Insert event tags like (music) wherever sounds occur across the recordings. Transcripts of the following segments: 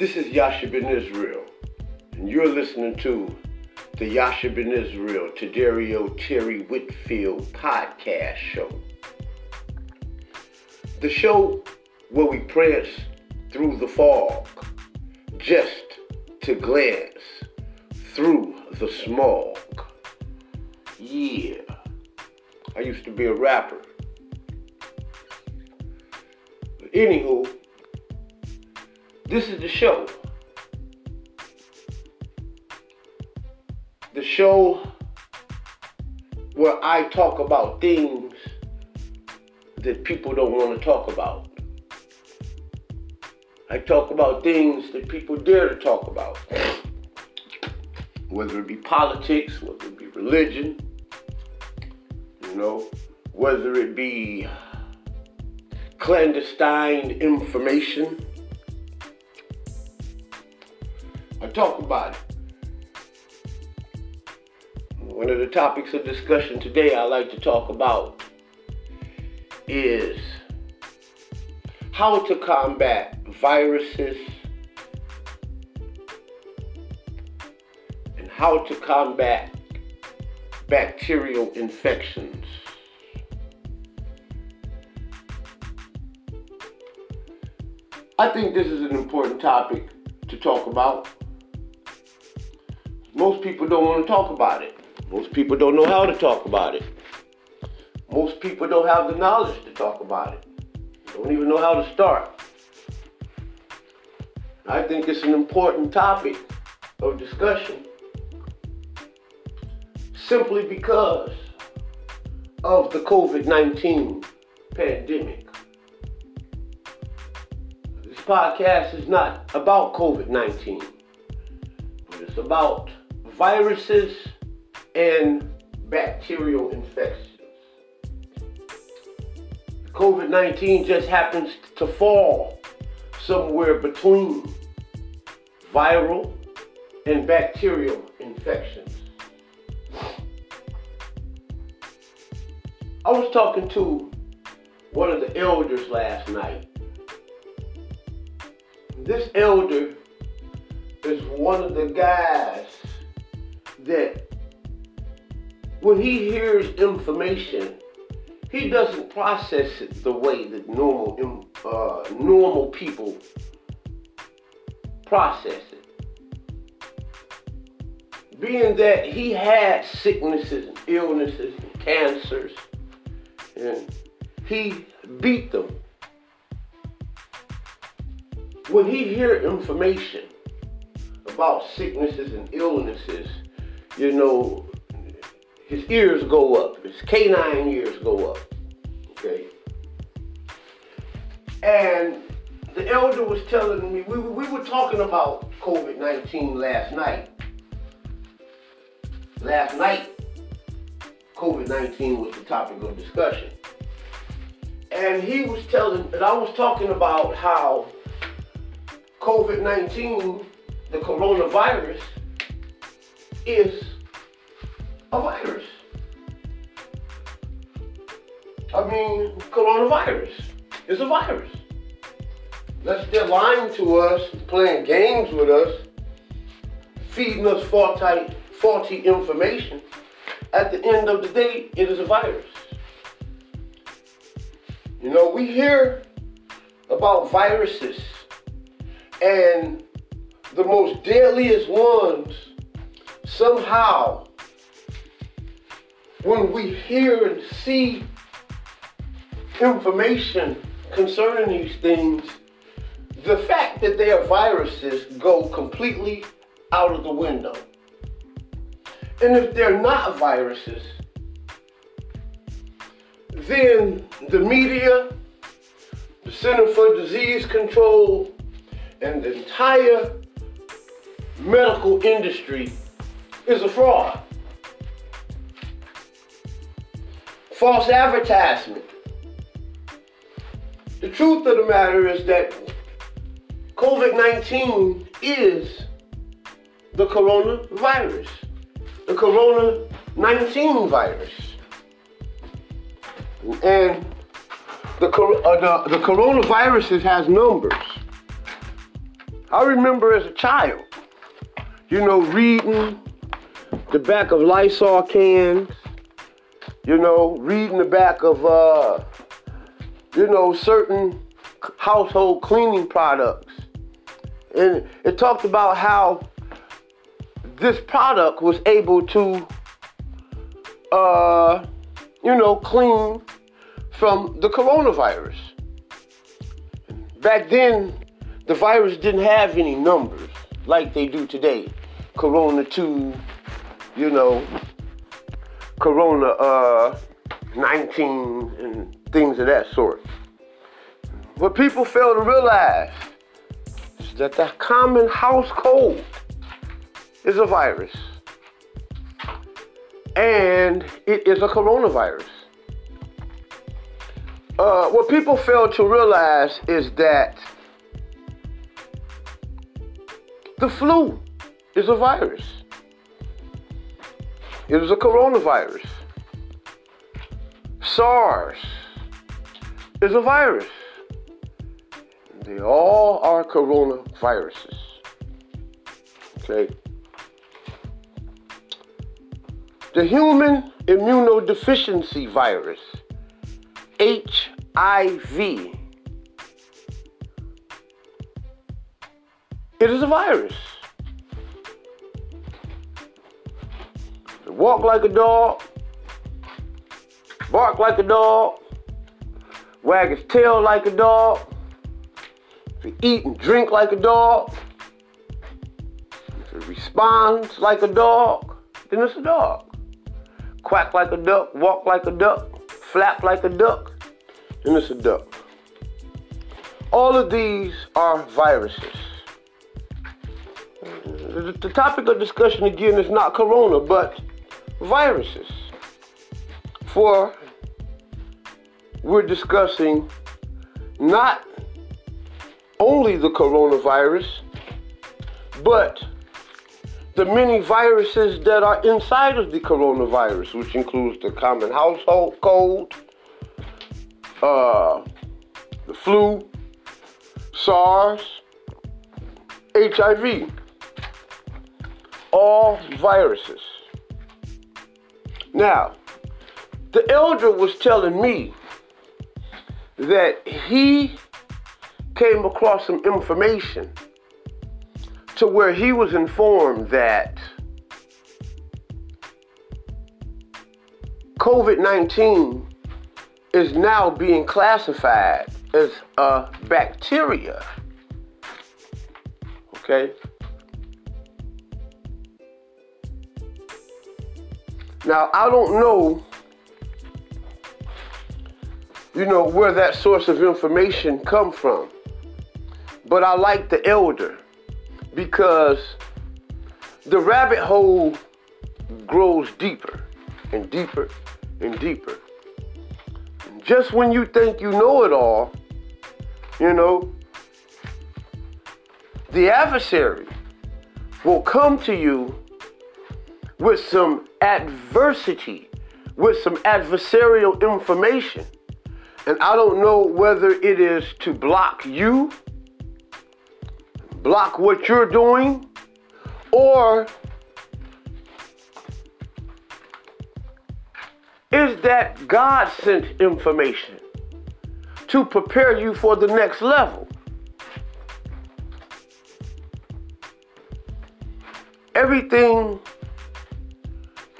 This is Yasha Ben Israel, and you're listening to the Yasha Ben Israel Tadario Terry Whitfield podcast show. The show where we prance through the fog just to glance through the smog. Yeah, I used to be a rapper. Anywho, this is the show. The show where I talk about things that people don't want to talk about. I talk about things that people dare to talk about. Whether it be politics, whether it be religion, you know, whether it be clandestine information I talk about it. One of the topics of discussion today I like to talk about is how to combat viruses and how to combat bacterial infections. I think this is an important topic to talk about most people don't want to talk about it. Most people don't know how to talk about it. Most people don't have the knowledge to talk about it. Don't even know how to start. I think it's an important topic of discussion simply because of the COVID 19 pandemic. This podcast is not about COVID 19, but it's about viruses and bacterial infections. COVID 19 just happens to fall somewhere between viral and bacterial infections. I was talking to one of the elders last night. This elder is one of the guys that when he hears information, he doesn't process it the way that normal uh, normal people process it. Being that he had sicknesses and illnesses and cancers, and he beat them. When he hear information about sicknesses and illnesses, you know, his ears go up, his canine ears go up. Okay. And the elder was telling me, we, we were talking about COVID 19 last night. Last night, COVID 19 was the topic of discussion. And he was telling, and I was talking about how COVID 19, the coronavirus, is a virus. I mean, coronavirus is a virus. Unless they're lying to us, playing games with us, feeding us faulty, faulty information, at the end of the day, it is a virus. You know, we hear about viruses, and the most deadliest ones somehow, when we hear and see information concerning these things, the fact that they are viruses go completely out of the window. And if they're not viruses, then the media, the Center for Disease Control, and the entire medical industry is a fraud. False advertisement. The truth of the matter is that COVID 19 is the coronavirus, the corona 19 virus. And the, uh, the, the coronavirus has numbers. I remember as a child, you know, reading the back of Lysol cans, you know, reading the back of, uh, you know, certain household cleaning products. And it talked about how this product was able to, uh, you know, clean from the coronavirus. Back then, the virus didn't have any numbers like they do today. Corona 2, you know, Corona uh, 19, and things of that sort. What people fail to realize is that the common house cold is a virus. And it is a coronavirus. Uh, what people fail to realize is that the flu is a virus. It is a coronavirus. SARS is a virus. They all are coronaviruses. Okay? The human immunodeficiency virus HIV. It is a virus. Walk like a dog, bark like a dog, wag his tail like a dog, if he eat and drink like a dog, if he responds like a dog, then it's a dog. Quack like a duck, walk like a duck, flap like a duck, then it's a duck. All of these are viruses. The topic of discussion again is not corona, but viruses. For we're discussing not only the coronavirus, but the many viruses that are inside of the coronavirus, which includes the common household cold, uh, the flu, SARS, HIV, all viruses. Now, the elder was telling me that he came across some information to where he was informed that COVID 19 is now being classified as a bacteria. Okay? Now, I don't know, you know, where that source of information come from. But I like the elder because the rabbit hole grows deeper and deeper and deeper. Just when you think you know it all, you know, the adversary will come to you with some adversity, with some adversarial information. And I don't know whether it is to block you, block what you're doing, or is that God sent information to prepare you for the next level? Everything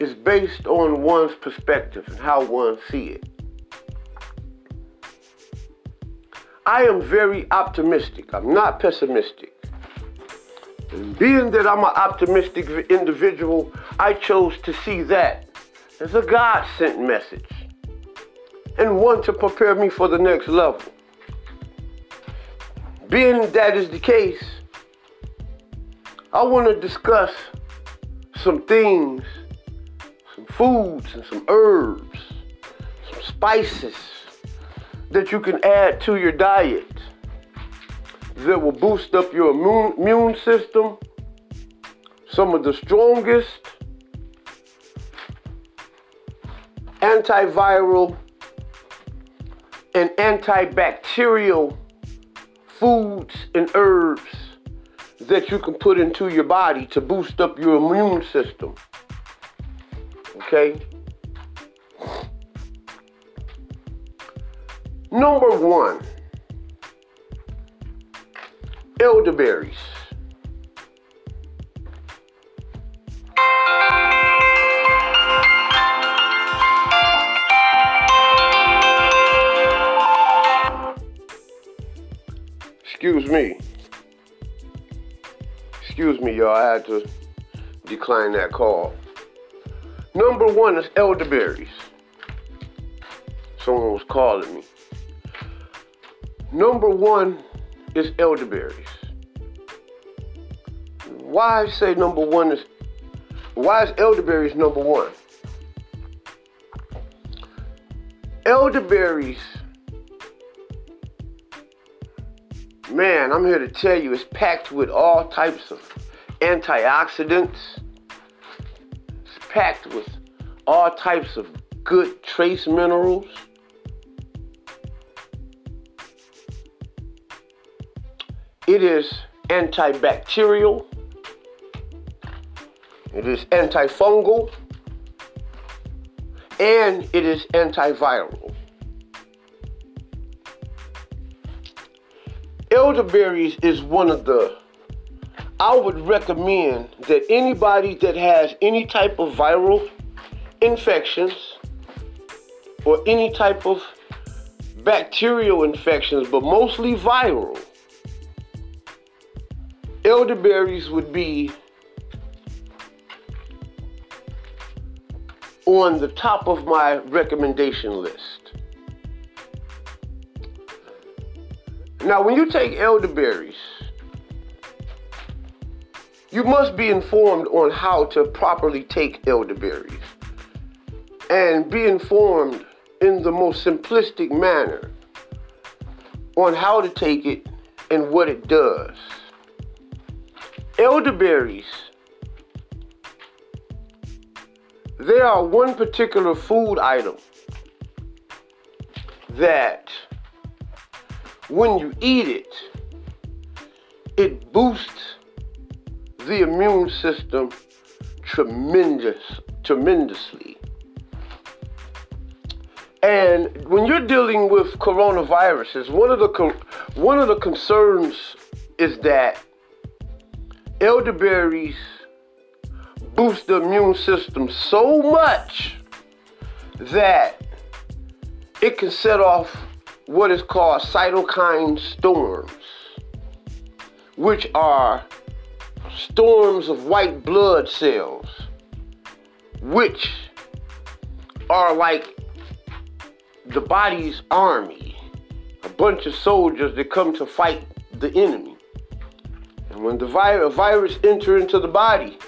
is based on one's perspective and how one see it. I am very optimistic. I'm not pessimistic. And being that I'm an optimistic individual, I chose to see that as a God sent message and one to prepare me for the next level. Being that is the case, I want to discuss some things, foods and some herbs, some spices that you can add to your diet that will boost up your immune, immune system. Some of the strongest antiviral and antibacterial foods and herbs that you can put into your body to boost up your immune system. Okay? Number one, elderberries. Excuse me. Excuse me, y'all. I had to decline that call. Number one is elderberries. Someone was calling me. Number one is elderberries. Why say number one is why is elderberries number one? Elderberries, man, I'm here to tell you, it's packed with all types of antioxidants. Packed with all types of good trace minerals. It is antibacterial. It is antifungal. And it is antiviral. Elderberries is one of the, I would recommend that anybody that has any type of viral infections or any type of bacterial infections, but mostly viral, elderberries would be on the top of my recommendation list. Now, when you take elderberries, you must be informed on how to properly take elderberries and be informed in the most simplistic manner on how to take it and what it does. Elderberries, they are one particular food item that when you eat it, it boosts the immune system tremendous, tremendously. And when you're dealing with coronaviruses, one of the one of the concerns is that elderberries boost the immune system so much that it can set off what is called cytokine storms, which are storms of white blood cells, which are like the body's army, a bunch of soldiers that come to fight the enemy. And when the virus, virus enter into the body,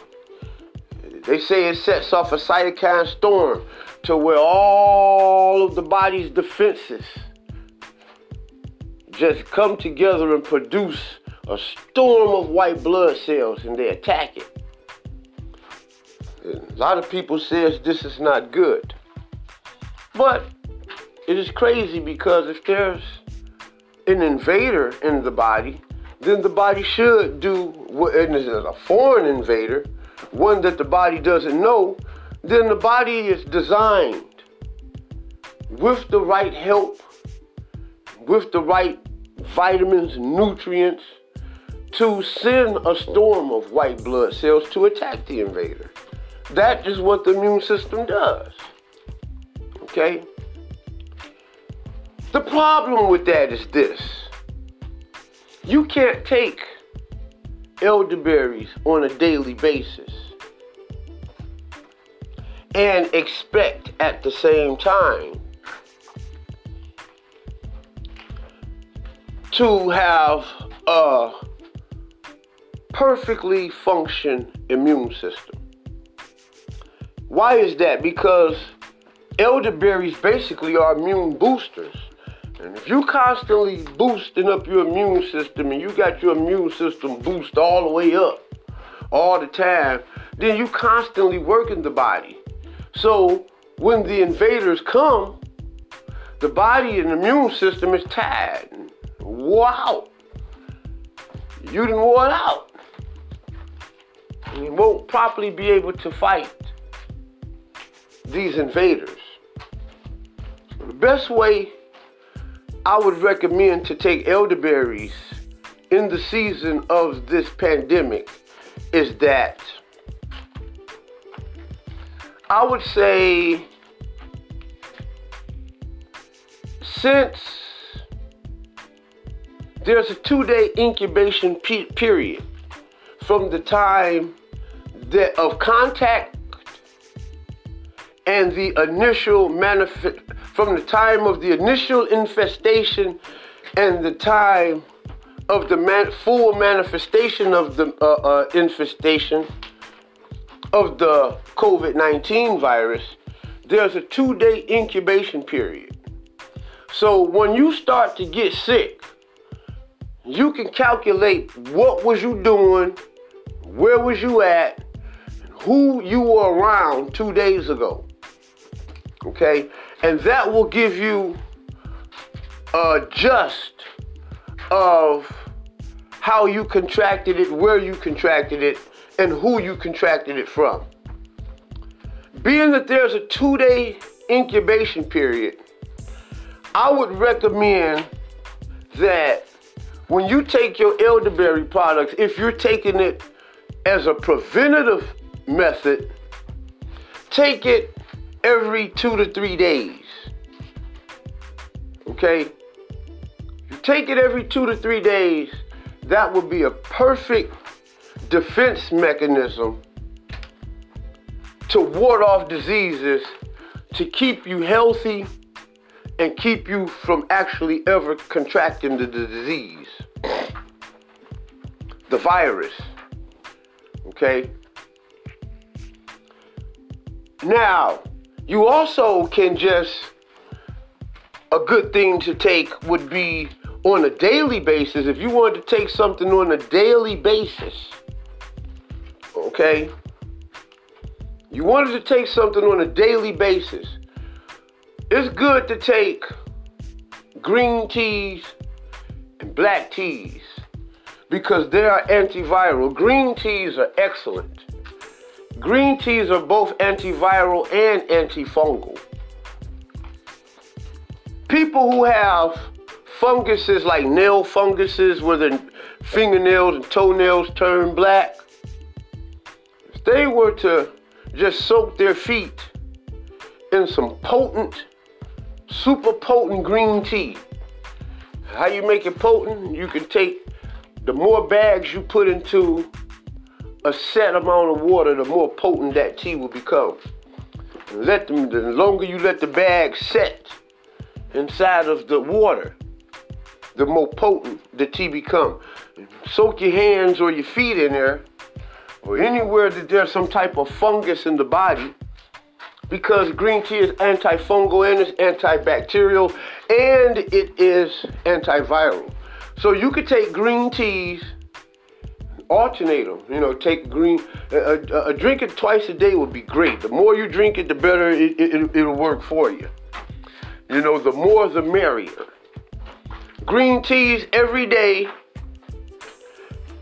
they say it sets off a cytokine storm to where all of the body's defenses just come together and produce a storm of white blood cells and they attack it. A lot of people says this is not good. But it is crazy because if there's an invader in the body, then the body should do what and this a foreign invader, one that the body doesn't know, then the body is designed with the right help, with the right vitamins, nutrients, to send a storm of white blood cells to attack the invader. That is what the immune system does. Okay? The problem with that is this you can't take elderberries on a daily basis and expect at the same time to have a perfectly function immune system. Why is that? Because elderberries basically are immune boosters. And if you constantly boosting up your immune system and you got your immune system boost all the way up all the time, then you constantly working the body. So when the invaders come, the body and immune system is tired, wore out. You didn't wore it out. We won't properly be able to fight these invaders. The best way I would recommend to take elderberries in the season of this pandemic is that I would say since there's a two day incubation pe- period from the time that of contact and the initial manifest from the time of the initial infestation and the time of the man- full manifestation of the uh, uh, infestation of the COVID 19 virus, there's a two day incubation period. So when you start to get sick, you can calculate what was you doing, where was you at, who you were around two days ago. Okay? And that will give you a just of how you contracted it, where you contracted it, and who you contracted it from. Being that there's a two day incubation period, I would recommend that when you take your elderberry products, if you're taking it as a preventative method, take it every two to three days. Okay? You take it every two to three days, that would be a perfect defense mechanism to ward off diseases, to keep you healthy, and keep you from actually ever contracting the, the disease, the virus. Okay? Now, you also can just, a good thing to take would be on a daily basis. If you wanted to take something on a daily basis, okay? You wanted to take something on a daily basis. It's good to take green teas and black teas because they are antiviral. Green teas are excellent. Green teas are both antiviral and antifungal. People who have funguses like nail funguses where their fingernails and toenails turn black, if they were to just soak their feet in some potent, super potent green tea, how you make it potent? You can take the more bags you put into a set amount of water, the more potent that tea will become. Let them, the longer you let the bag set inside of the water, the more potent the tea become. Soak your hands or your feet in there, or anywhere that there's some type of fungus in the body, because green tea is antifungal and it's antibacterial and it is antiviral. So you could take green teas alternate them. You know, take green. A, a, a, drink it twice a day would be great. The more you drink it, the better it, it, it'll work for you. You know, the more the merrier. Green teas every day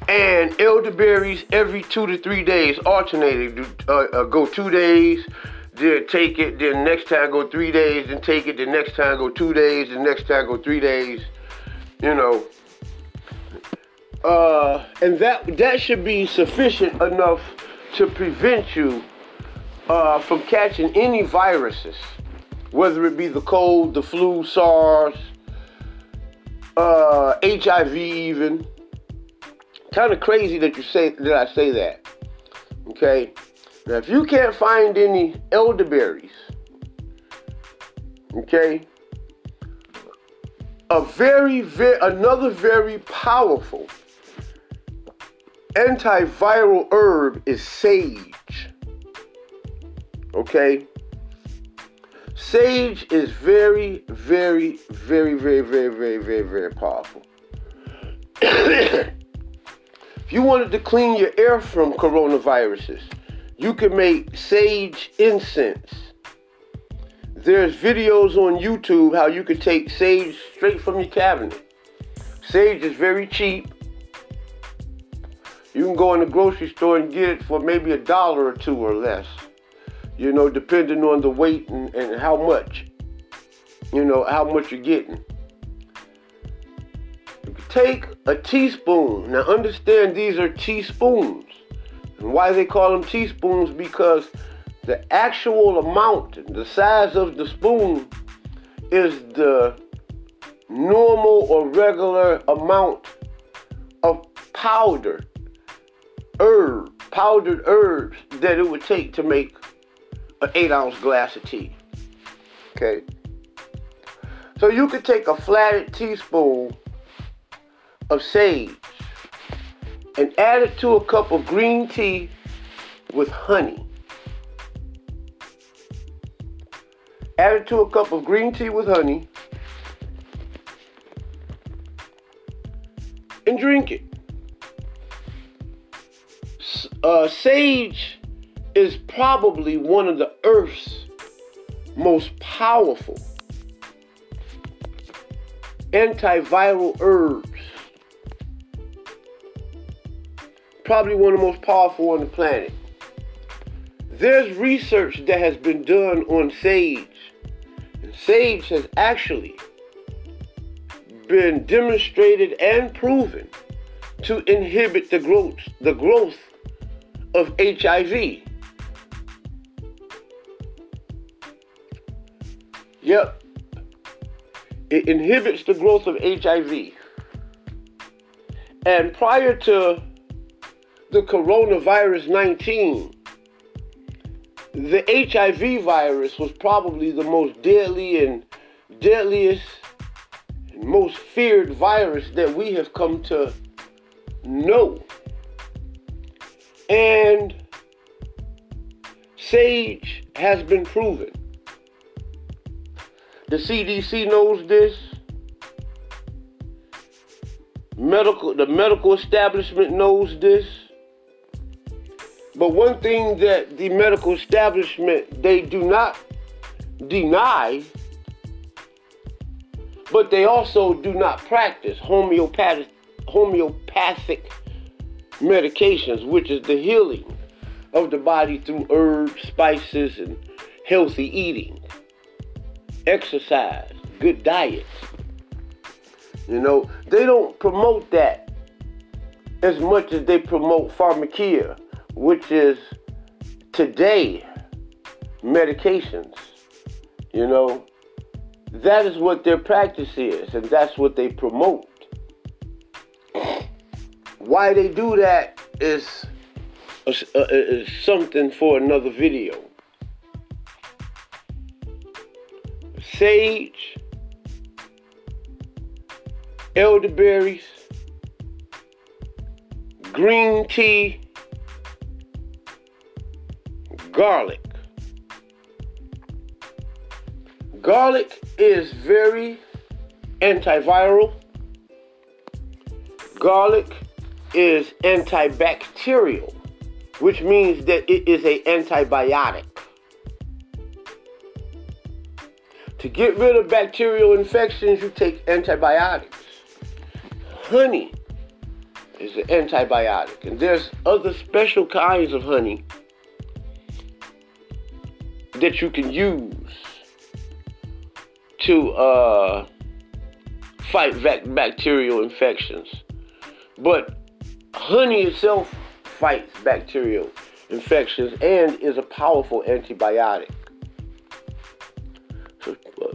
and elderberries every two to three days, alternating. Uh, uh, go two days, then take it, then next time go three days, then take it, the next time go two days, the next time go three days. You know, uh, and that that should be sufficient enough to prevent you uh, from catching any viruses, whether it be the cold, the flu, SARS, uh, HIV, even. Kind of crazy that you say that I say that. Okay. Now, if you can't find any elderberries, okay, a very, very another very powerful antiviral herb is sage. Okay? Sage is very, very, very, very, very, very, very, very powerful. (coughs) if you wanted to clean your air from coronaviruses, you can make sage incense. There's videos on YouTube how you can take sage straight from your cabinet. Sage is very cheap You can go in the grocery store and get it for maybe a dollar or two or less. You know, depending on the weight and, and how much. You know, how much you're getting. Take a teaspoon. Now understand these are teaspoons. And why they call them teaspoons? Because the actual amount, the size of the spoon, is the normal or regular amount of powdered herb, powdered herbs that it would take to make an eight ounce glass of tea. Okay. So you could take a flatted teaspoon of sage and add it to a cup of green tea with honey. Add it to a cup of green tea with honey and drink it. Uh, sage is probably one of the earth's most powerful antiviral herbs. Probably one of the most powerful on the planet. There's research that has been done on sage. And sage has actually been demonstrated and proven to inhibit the growth, the growth of HIV. Yep. It inhibits the growth of HIV. And prior to the coronavirus 19, the HIV virus was probably the most deadly and deadliest and most feared virus that we have come to know. And sage has been proven. The CDC knows this. Medical the medical establishment knows this. But one thing that the medical establishment they do not deny but they also do not practice homeopathic homeopathic medications, which is the healing of the body through herbs, spices, and healthy eating, exercise, good diet. You know, they don't promote that as much as they promote pharmacia, which is today medications. You know, that is what their practice is, and that's what they promote. Why they do that is, uh, is something for another video. Sage, elderberries, green tea, garlic. Garlic is very antiviral. Garlic is antibacterial, which means that it is an antibiotic. To get rid of bacterial infections, you take antibiotics. Honey is an antibiotic, and there's other special kinds of honey that you can use to uh, fight bacterial infections. But honey itself fights bacterial infections and is a powerful antibiotic. So uh,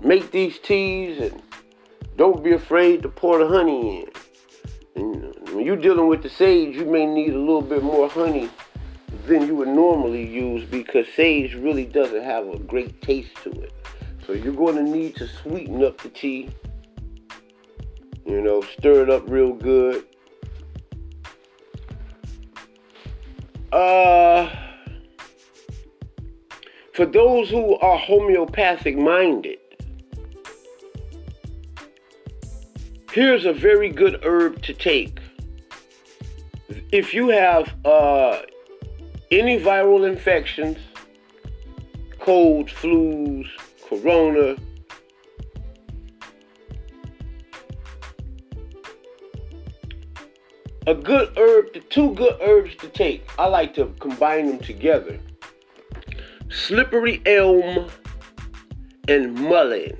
make these teas and don't be afraid to pour the honey in. And when you're dealing with the sage, you may need a little bit more honey than you would normally use because sage really doesn't have a great taste to it. So you're going to need to sweeten up the tea. You know, stir it up real good. Uh, for those who are homeopathic minded, here's a very good herb to take. If you have uh, any viral infections, colds, flus, corona. A good herb, two good herbs to take. I like to combine them together. Slippery elm and mullein.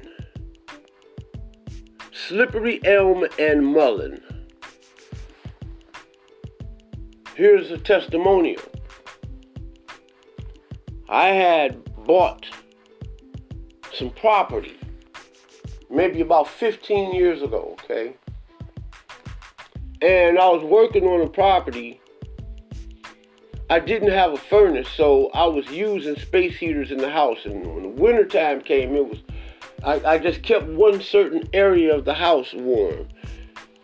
Slippery elm and mullein. Here's a testimonial. I had bought some property maybe about 15 years ago, okay? And I was working on a property. I didn't have a furnace, so I was using space heaters in the house. And when the winter time came, it was I, I just kept one certain area of the house warm,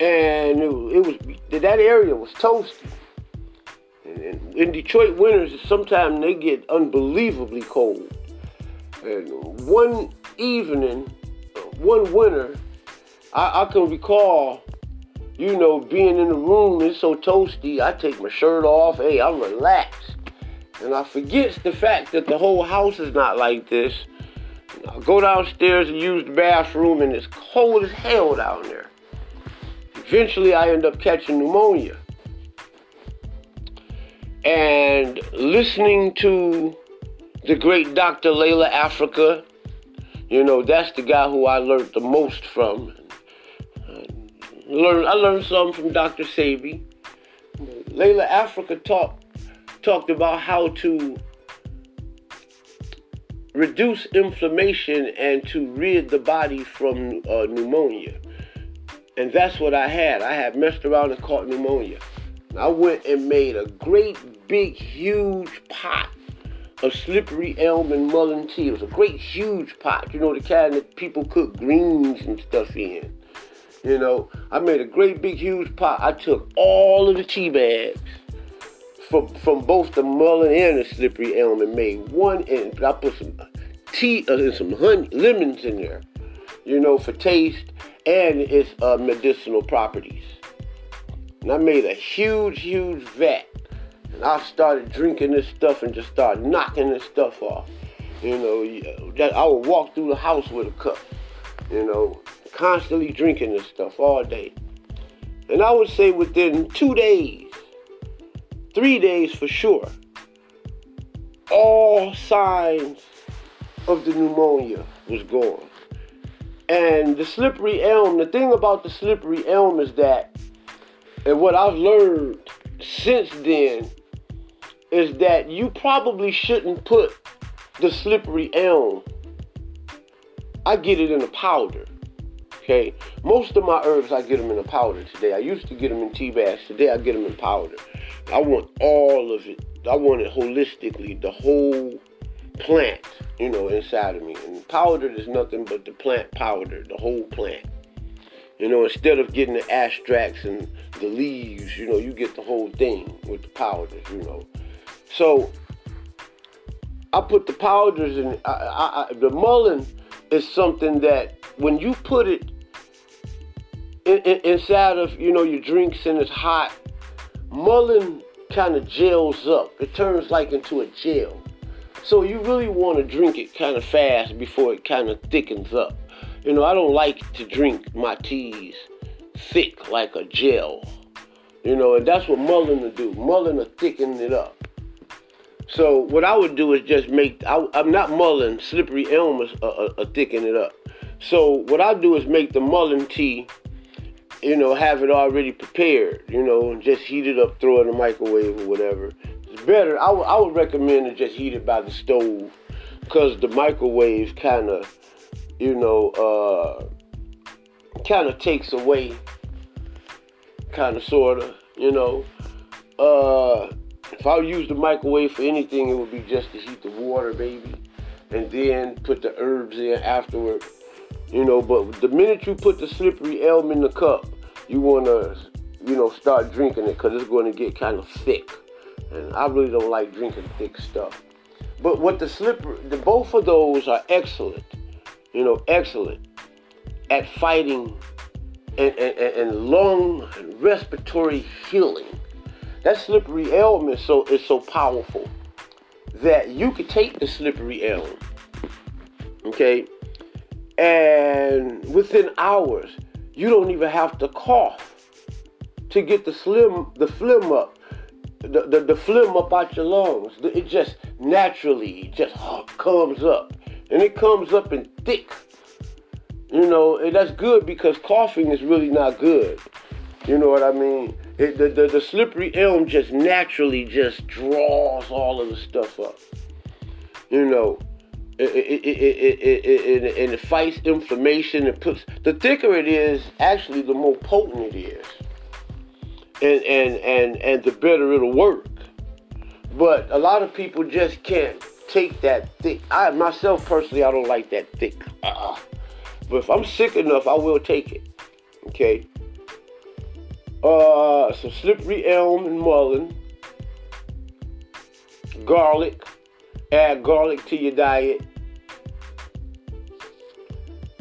and it, it was that area was toasty. And in Detroit winters, sometimes they get unbelievably cold. And one evening, one winter, I, I can recall, you know, being in the room, is so toasty, I take my shirt off, hey, I'm relaxed. And I forget the fact that the whole house is not like this. I go downstairs and use the bathroom, and it's cold as hell down there. Eventually, I end up catching pneumonia. And listening to the great Dr. Llaila Afrika, you know, that's the guy who I learned the most from. Learn, I learned some from Dr. Sebi. Llaila Afrika talked talked about how to reduce inflammation and to rid the body from uh, pneumonia. And that's what I had. I had messed around and caught pneumonia. I went and made a great, big, huge pot of slippery elm and mullein tea. It was a great, huge pot. You know, the kind that people cook greens and stuff in. You know, I made a great, big, huge pot. I took all of the tea bags from from both the mullein and the slippery elm and made one and I put some tea uh, and some honey lemons in there, you know, for taste and its uh, medicinal properties. And I made a huge, huge vat. And I started drinking this stuff and just started knocking this stuff off. You know, that I would walk through the house with a cup. You know, constantly drinking this stuff all day. And I would say within two days, three days for sure, all signs of the pneumonia was gone. And the slippery elm, the thing about the slippery elm is that, and what I've learned since then, is that you probably shouldn't put the slippery elm. I get it in a powder. Okay, most of my herbs I get them in a powder today. I used to get them in tea bags. Today I get them in powder. I want all of it. I want it holistically, the whole plant, you know, inside of me. And powdered is nothing but the plant powder, the whole plant. You know, instead of getting the extracts and the leaves, you know, you get the whole thing with the powders, you know. So I put the powders in. I, I, I, the mullein is something that when you put it in, in, inside of you know your drinks and it's hot, mullein kind of gels up. It turns like into a gel. So you really want to drink it kind of fast before it kind of thickens up. You know, I don't like to drink my teas thick like a gel. You know, and that's what mullein will do. Mullein will thicken it up. So what I would do is just make. I, am not mullein. Slippery elm is uh, uh, uh, thicken it up. So what I do is make the mullein tea you know, have it already prepared, you know, and just heat it up, throw it in the microwave or whatever. It's better. I, w- I would recommend to just heat it by the stove because the microwave kind of, you know, uh, kind of takes away, kind of, sort of, you know. Uh, if I use the microwave for anything, it would be just to heat the water, baby, and then put the herbs in afterward. You know, but the minute you put the slippery elm in the cup, you want to, you know, start drinking it because it's going to get kind of thick. And I really don't like drinking thick stuff. But what the slippery, the both of those are excellent, you know, excellent at fighting and, and, and lung and respiratory healing. That slippery elm is so is so powerful that you could take the slippery elm, okay, and within hours, you don't even have to cough to get the slim, the phlegm up, the, the, the phlegm up out your lungs. It just naturally just comes up. And it comes up in thick. You know, and that's good because coughing is really not good. You know what I mean? It, the, the, the slippery elm just naturally just draws all of the stuff up. You know, it, it, it, it, and it fights inflammation. It puts the thicker it is, actually, the more potent it is, and and and and the better it'll work. But a lot of people just can't take that thick. I myself personally, I don't like that thick. Uh-uh. But if I'm sick enough, I will take it. Okay. Uh, some slippery elm and mullein, garlic. Add garlic to your diet.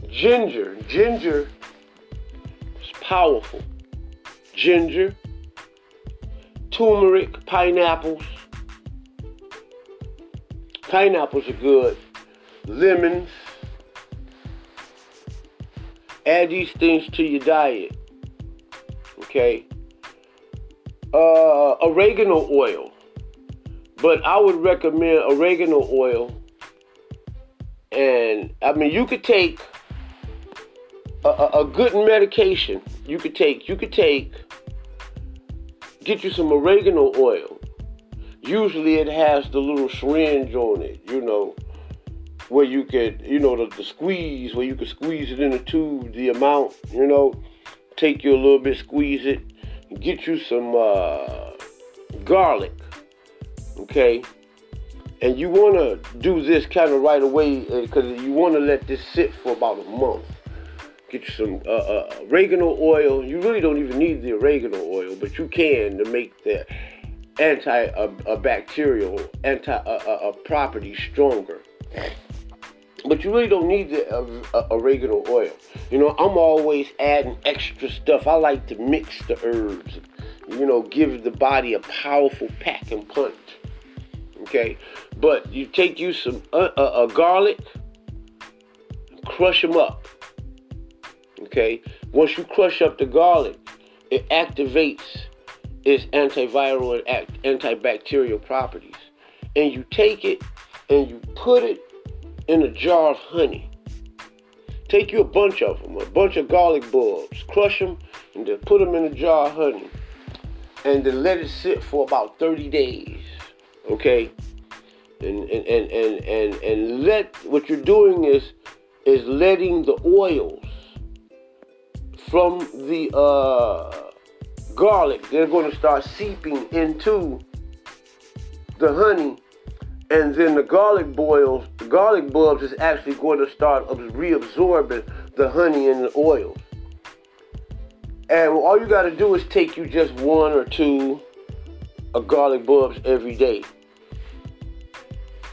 Ginger. Ginger is powerful. Ginger, turmeric, pineapples. Pineapples are good. Lemons. Add these things to your diet. Okay. Uh, oregano oil. But I would recommend oregano oil. And I mean, you could take a, a, a good medication. You could take. You could take. Get you some oregano oil. Usually, it has the little syringe on it. You know, where you could, you know, the, the squeeze, where you could squeeze it in a tube, the amount. You know, take you a little bit, squeeze it, get you some uh, garlic okay? And you want to do this kind of right away because uh, you want to let this sit for about a month. Get you some uh, uh, oregano oil. You really don't even need the oregano oil, but you can to make the anti-bacterial uh, anti uh, property stronger. But you really don't need the oregano oil. You know, I'm always adding extra stuff. I like to mix the herbs. You know, give the body a powerful pack and punch okay? But you take you some uh, uh, uh, garlic, crush them up, okay? Once you crush up the garlic, it activates its antiviral and antibacterial properties. And you take it and you put it in a jar of honey. Take you a bunch of them, a bunch of garlic bulbs, crush them, and then put them in a jar of honey. And then let it sit for about 30 days okay? And and and and and, let what you're doing is is letting the oils from the uh, garlic they're going to start seeping into the honey and then the garlic boils the garlic bulbs is actually going to start reabsorbing the honey and the oils and all you got to do is take you just one or two of garlic bulbs every day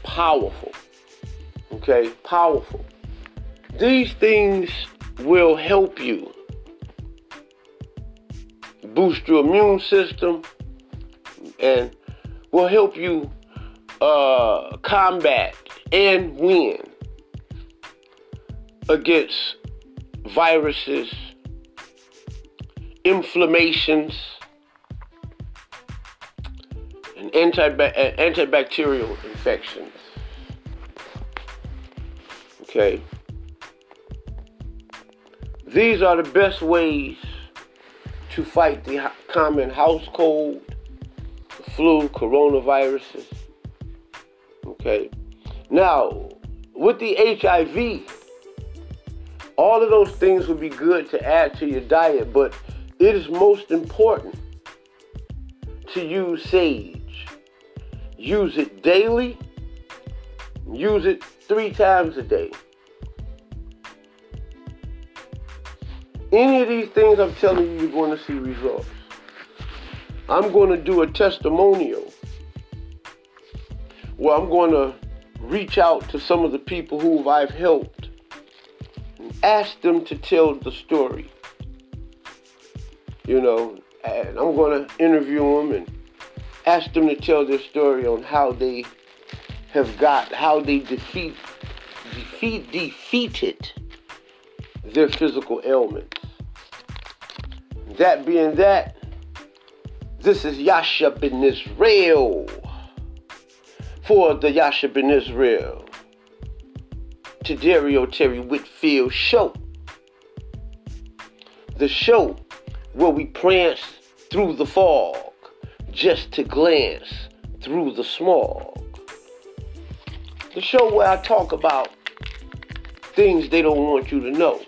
powerful. Okay, powerful. These things will help you boost your immune system and will help you uh, combat and win against viruses, inflammations, and uh, antibacterial infections. Okay. These are the best ways to fight the common house cold, flu, coronaviruses. Okay. Now, with the HIV, all of those things would be good to add to your diet, but it is most important to use sage. Use it daily. Use it three times a day. Any of these things I'm telling you, you're going to see results. I'm going to do a testimonial where I'm going to reach out to some of the people who I've helped and ask them to tell the story. You know, and I'm going to interview them and ask them to tell their story on how they have got how they defeat defeat defeated their physical ailments. That being that, This is Yasha Ben Israel for the Yasha Ben Israel to Dario Terry Whitfield show. The show where we prance through the fog just to glance through the smog. The show where I talk about things they don't want you to know.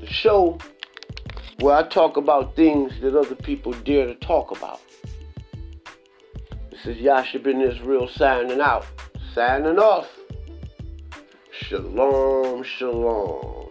The show where I talk about things that other people dare to talk about. This is Yasha Ben Israel signing out, signing off. Shalom, shalom.